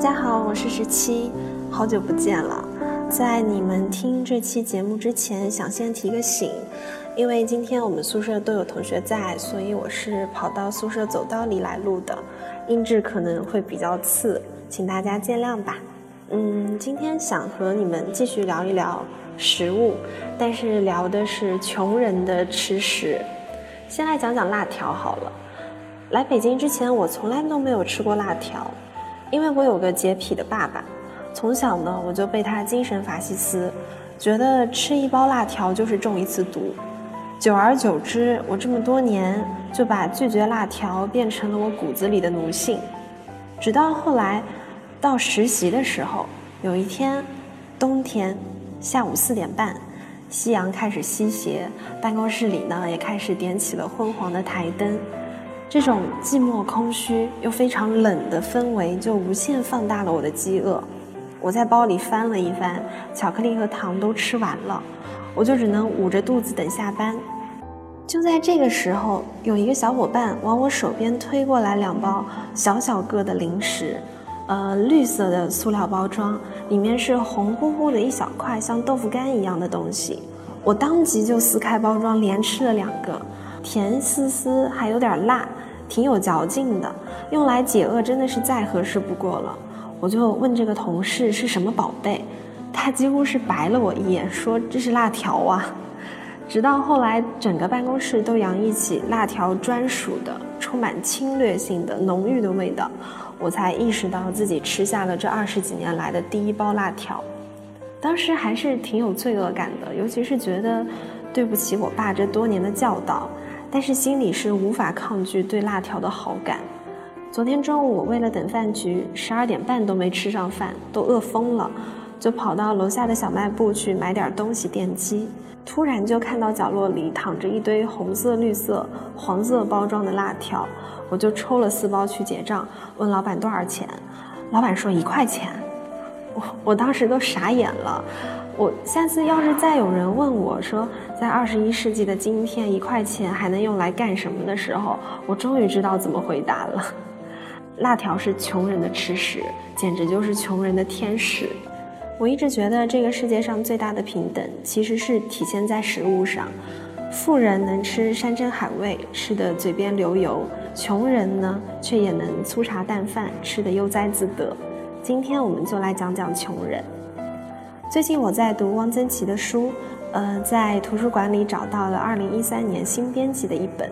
大家好，我是十七，好久不见了。在你们听这期节目之前，想先提个醒，因为今天我们宿舍都有同学在，所以我是跑到宿舍走道里来录的，音质可能会比较次，请大家见谅吧。嗯，今天想和你们继续聊一聊食物，但是聊的是穷人的吃食。先来讲讲辣条好了。来北京之前，我从来都没有吃过辣条，因为我有个洁癖的爸爸，从小呢我就被他精神法西斯，觉得吃一包辣条就是中一次毒。久而久之，我这么多年就把拒绝辣条变成了我骨子里的奴性。直到后来，到实习的时候，有一天，冬天，下午四点半，夕阳开始西斜，办公室里呢也开始点起了昏黄的台灯。这种寂寞、空虚又非常冷的氛围，就无限放大了我的饥饿。我在包里翻了一翻，巧克力和糖都吃完了，我就只能捂着肚子等下班。就在这个时候，有一个小伙伴往我手边推过来两包小小个的零食，呃，绿色的塑料包装，里面是红乎乎的一小块像豆腐干一样的东西。我当即就撕开包装，连吃了两个，甜丝丝，还有点辣。挺有嚼劲的，用来解饿真的是再合适不过了。我就问这个同事是什么宝贝，他几乎是白了我一眼，说这是辣条啊。直到后来，整个办公室都洋溢起辣条专属的、充满侵略性的浓郁的味道，我才意识到自己吃下了这二十几年来的第一包辣条。当时还是挺有罪恶感的，尤其是觉得对不起我爸这多年的教导。但是心里是无法抗拒对辣条的好感。昨天中午，为了等饭局，十二点半都没吃上饭，都饿疯了，就跑到楼下的小卖部去买点东西垫饥。突然就看到角落里躺着一堆红色、绿色、黄色包装的辣条，我就抽了四包去结账，问老板多少钱，老板说一块钱。我我当时都傻眼了。我下次要是再有人问我说，在二十一世纪的今天，一块钱还能用来干什么的时候，我终于知道怎么回答了。辣条是穷人的吃食，简直就是穷人的天使。我一直觉得这个世界上最大的平等，其实是体现在食物上。富人能吃山珍海味，吃得嘴边流油；穷人呢，却也能粗茶淡饭，吃得悠哉自得。今天我们就来讲讲穷人。最近我在读汪曾祺的书，呃，在图书馆里找到了二零一三年新编辑的一本，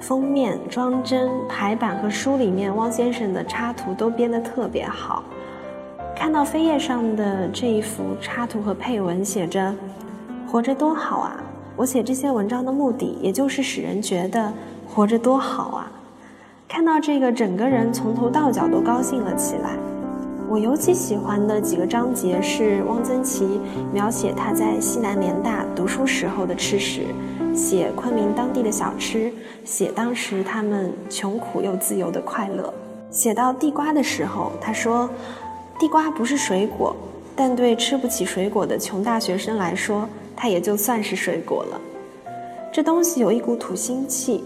封面、装帧、排版和书里面汪先生的插图都编得特别好。看到扉页上的这一幅插图和配文，写着“活着多好啊”，我写这些文章的目的，也就是使人觉得活着多好啊。看到这个，整个人从头到脚都高兴了起来。我尤其喜欢的几个章节是汪曾祺描写他在西南联大读书时候的吃食，写昆明当地的小吃，写当时他们穷苦又自由的快乐。写到地瓜的时候，他说：“地瓜不是水果，但对吃不起水果的穷大学生来说，它也就算是水果了。这东西有一股土腥气，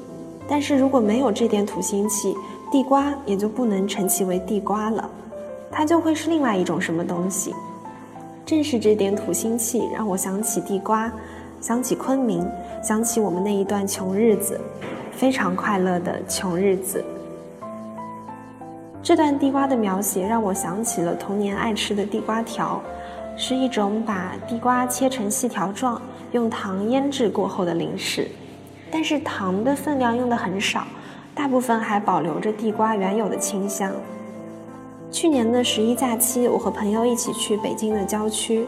但是如果没有这点土腥气，地瓜也就不能称其为地瓜了。”它就会是另外一种什么东西。正是这点土腥气，让我想起地瓜，想起昆明，想起我们那一段穷日子，非常快乐的穷日子。这段地瓜的描写让我想起了童年爱吃的地瓜条，是一种把地瓜切成细条状，用糖腌制过后的零食。但是糖的分量用的很少，大部分还保留着地瓜原有的清香。去年的十一假期，我和朋友一起去北京的郊区，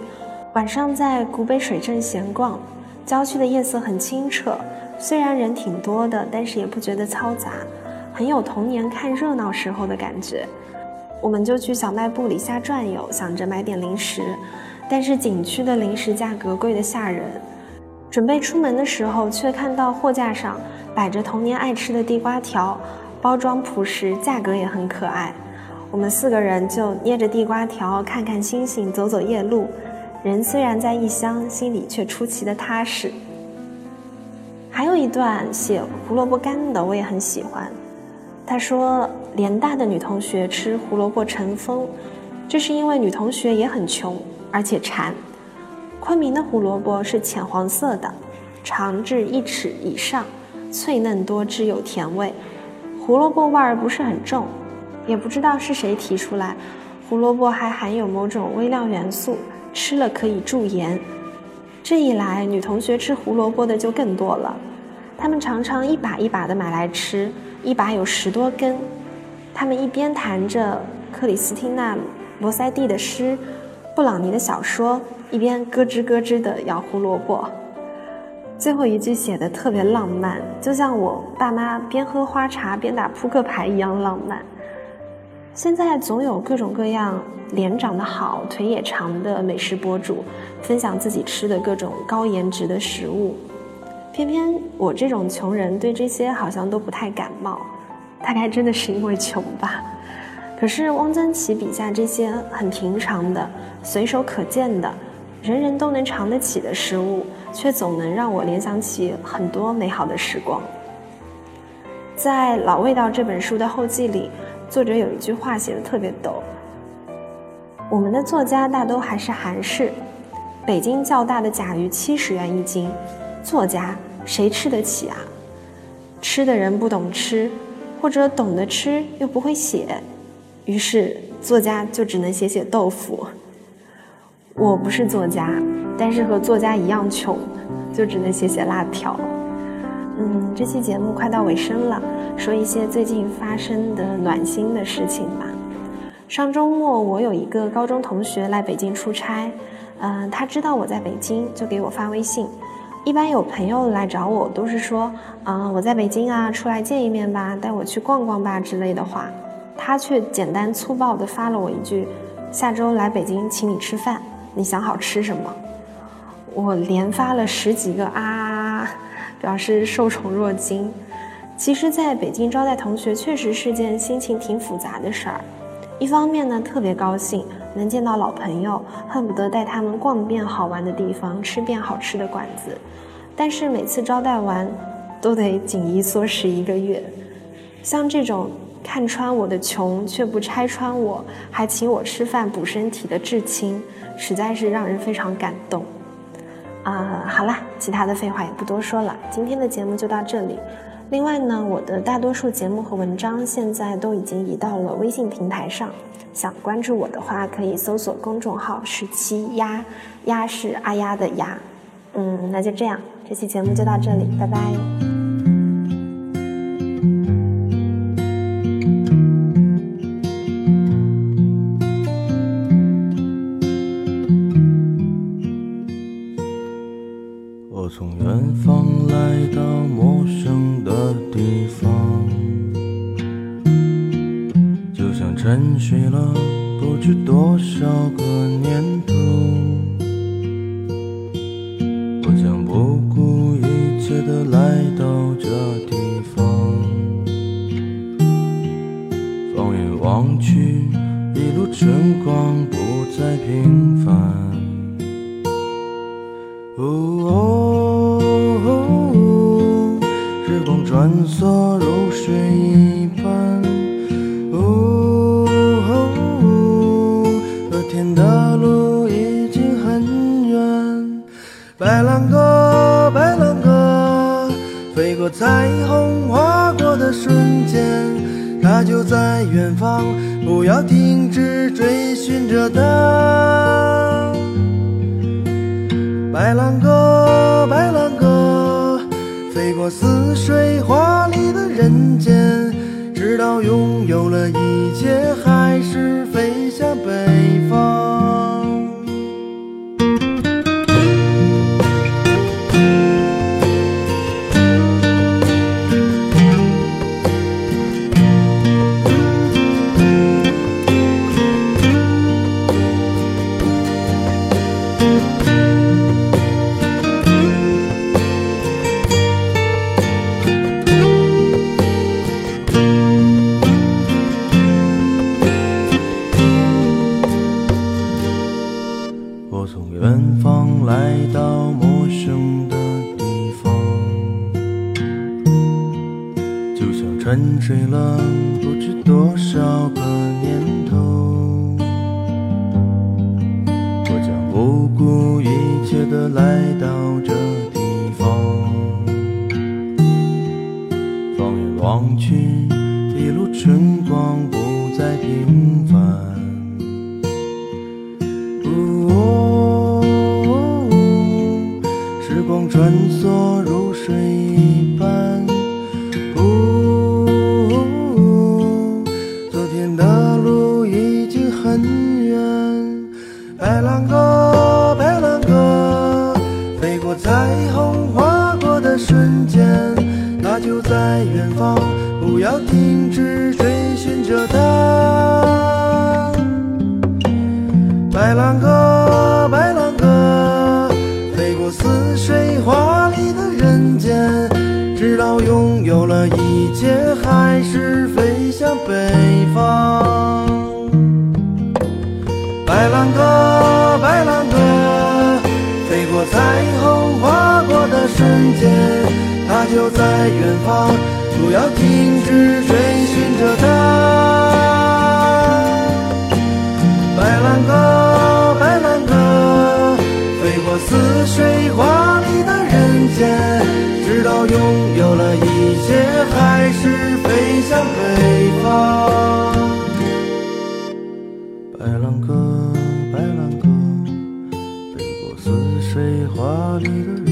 晚上在古北水镇闲逛。郊区的夜色很清澈，虽然人挺多的，但是也不觉得嘈杂，很有童年看热闹时候的感觉。我们就去小卖部里瞎转悠，想着买点零食，但是景区的零食价格贵得吓人。准备出门的时候，却看到货架上摆着童年爱吃的地瓜条，包装朴实，价格也很可爱。我们四个人就捏着地瓜条，看看星星，走走夜路。人虽然在异乡，心里却出奇的踏实。还有一段写胡萝卜干的，我也很喜欢。他说，联大的女同学吃胡萝卜成风，这是因为女同学也很穷，而且馋。昆明的胡萝卜是浅黄色的，长至一尺以上，脆嫩多汁，有甜味。胡萝卜味儿不是很重，也不知道是谁提出来，胡萝卜还含有某种微量元素，吃了可以驻颜。这一来，女同学吃胡萝卜的就更多了，她们常常一把一把的买来吃，一把有十多根。她们一边弹着克里斯汀娜·罗塞蒂的诗，布朗尼的小说。一边咯吱咯吱地咬胡萝卜，最后一句写的特别浪漫，就像我爸妈边喝花茶边打扑克牌一样浪漫。现在总有各种各样脸长得好、腿也长的美食博主分享自己吃的各种高颜值的食物，偏偏我这种穷人对这些好像都不太感冒，大概真的是因为穷吧。可是汪曾祺笔下这些很平常的、随手可见的。人人都能尝得起的食物，却总能让我联想起很多美好的时光。在《老味道》这本书的后记里，作者有一句话写的特别逗：我们的作家大都还是韩式，北京较大的甲鱼七十元一斤，作家谁吃得起啊？吃的人不懂吃，或者懂得吃又不会写，于是作家就只能写写豆腐。我不是作家，但是和作家一样穷，就只能写写辣条。嗯，这期节目快到尾声了，说一些最近发生的暖心的事情吧。上周末，我有一个高中同学来北京出差，嗯，他知道我在北京，就给我发微信。一般有朋友来找我，都是说，嗯，我在北京啊，出来见一面吧，带我去逛逛吧之类的话。他却简单粗暴地发了我一句：下周来北京请你吃饭。你想好吃什么？我连发了十几个啊，表示受宠若惊。其实，在北京招待同学确实是件心情挺复杂的事儿。一方面呢，特别高兴能见到老朋友，恨不得带他们逛遍好玩的地方，吃遍好吃的馆子。但是每次招待完，都得紧衣缩食一个月。像这种看穿我的穷却不拆穿我，还请我吃饭补身体的至亲。实在是让人非常感动，啊，好了，其他的废话也不多说了，今天的节目就到这里。另外呢，我的大多数节目和文章现在都已经移到了微信平台上，想关注我的话，可以搜索公众号“十七鸭”，鸭是阿丫的鸭。嗯，那就这样，这期节目就到这里，拜拜。沉睡了不知多少个年头，我将不顾一切的来到这地方。放眼望去，一路春光不再平凡。哦，时光穿梭如飞过彩虹，划过的瞬间，它就在远方，不要停止追寻着它。白兰鸽，白兰鸽，飞过似水华丽的人间，直到拥有了一切，还是飞向北方。睡了不知多少个年头，我将不顾一切的来到这地方。放眼望去，一路春光白兰鸽，白兰鸽，飞过似水华丽的人间，直到拥有了一切，还是飞向北方。白兰鸽，白兰鸽，飞过彩虹，划过的瞬间，它就在远方，不要停止追寻着它。白兰鸽，似水画里的人间，直到拥有了一切，还是飞向北方。白兰鸽，白兰鸽，飞过似水画里。